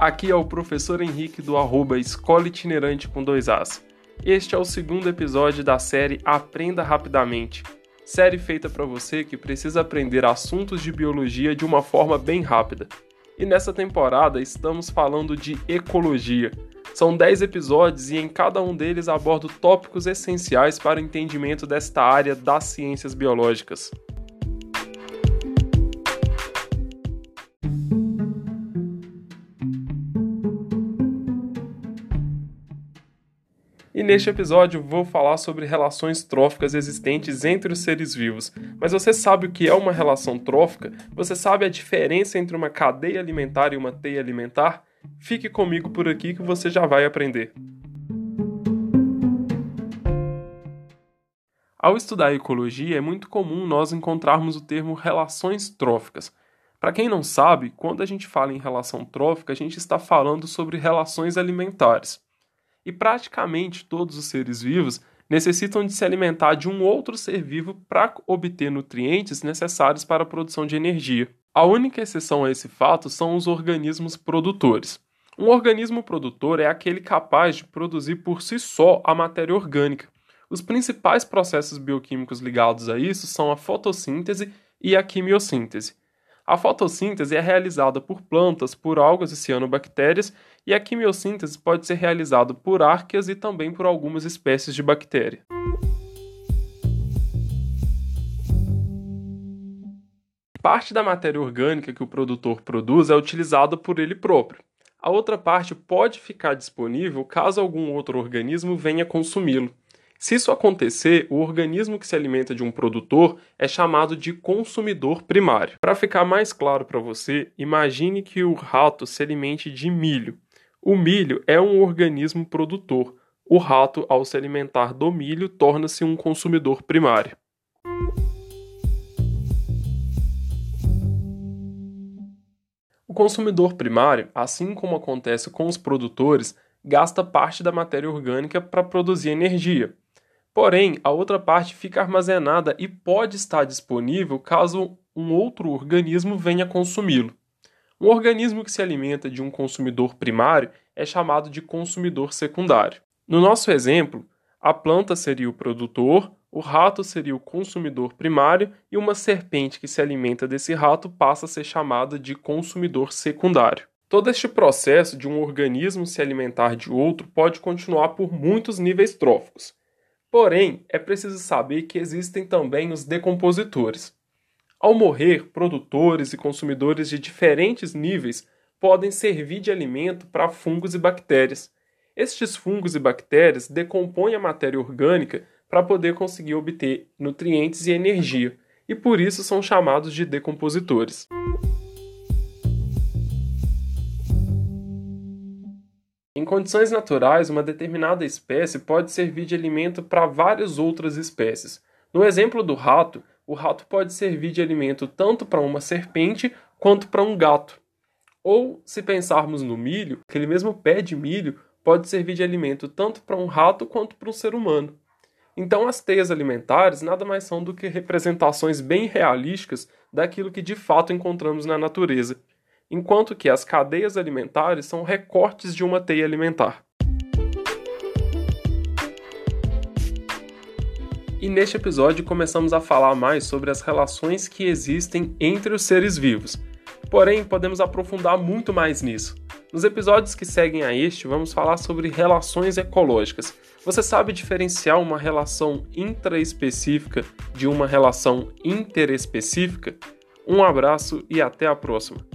Aqui é o professor Henrique do arroba Escola Itinerante com dois As. Este é o segundo episódio da série Aprenda Rapidamente, série feita para você que precisa aprender assuntos de biologia de uma forma bem rápida. E nessa temporada estamos falando de ecologia. São 10 episódios e em cada um deles abordo tópicos essenciais para o entendimento desta área das ciências biológicas. E neste episódio vou falar sobre relações tróficas existentes entre os seres vivos. Mas você sabe o que é uma relação trófica? Você sabe a diferença entre uma cadeia alimentar e uma teia alimentar? Fique comigo por aqui que você já vai aprender. Ao estudar ecologia, é muito comum nós encontrarmos o termo relações tróficas. Para quem não sabe, quando a gente fala em relação trófica, a gente está falando sobre relações alimentares e praticamente todos os seres vivos necessitam de se alimentar de um outro ser vivo para obter nutrientes necessários para a produção de energia. A única exceção a esse fato são os organismos produtores. Um organismo produtor é aquele capaz de produzir por si só a matéria orgânica. Os principais processos bioquímicos ligados a isso são a fotossíntese e a quimiossíntese. A fotossíntese é realizada por plantas, por algas e cianobactérias, e a quimiossíntese pode ser realizada por árqueas e também por algumas espécies de bactéria. Parte da matéria orgânica que o produtor produz é utilizada por ele próprio. A outra parte pode ficar disponível caso algum outro organismo venha consumi-lo. Se isso acontecer, o organismo que se alimenta de um produtor é chamado de consumidor primário. Para ficar mais claro para você, imagine que o rato se alimente de milho. O milho é um organismo produtor. O rato, ao se alimentar do milho, torna-se um consumidor primário. O consumidor primário, assim como acontece com os produtores, gasta parte da matéria orgânica para produzir energia. Porém, a outra parte fica armazenada e pode estar disponível caso um outro organismo venha consumi-lo. Um organismo que se alimenta de um consumidor primário é chamado de consumidor secundário. No nosso exemplo, a planta seria o produtor, o rato seria o consumidor primário e uma serpente que se alimenta desse rato passa a ser chamada de consumidor secundário. Todo este processo de um organismo se alimentar de outro pode continuar por muitos níveis tróficos. Porém, é preciso saber que existem também os decompositores. Ao morrer, produtores e consumidores de diferentes níveis podem servir de alimento para fungos e bactérias. Estes fungos e bactérias decompõem a matéria orgânica para poder conseguir obter nutrientes e energia, e por isso são chamados de decompositores. Condições naturais, uma determinada espécie pode servir de alimento para várias outras espécies. No exemplo do rato, o rato pode servir de alimento tanto para uma serpente quanto para um gato. Ou, se pensarmos no milho, aquele mesmo pé de milho pode servir de alimento tanto para um rato quanto para um ser humano. Então, as teias alimentares nada mais são do que representações bem realísticas daquilo que de fato encontramos na natureza enquanto que as cadeias alimentares são recortes de uma teia alimentar. E neste episódio começamos a falar mais sobre as relações que existem entre os seres vivos. Porém, podemos aprofundar muito mais nisso. Nos episódios que seguem a este, vamos falar sobre relações ecológicas. Você sabe diferenciar uma relação intraespecífica de uma relação interespecífica? Um abraço e até a próxima!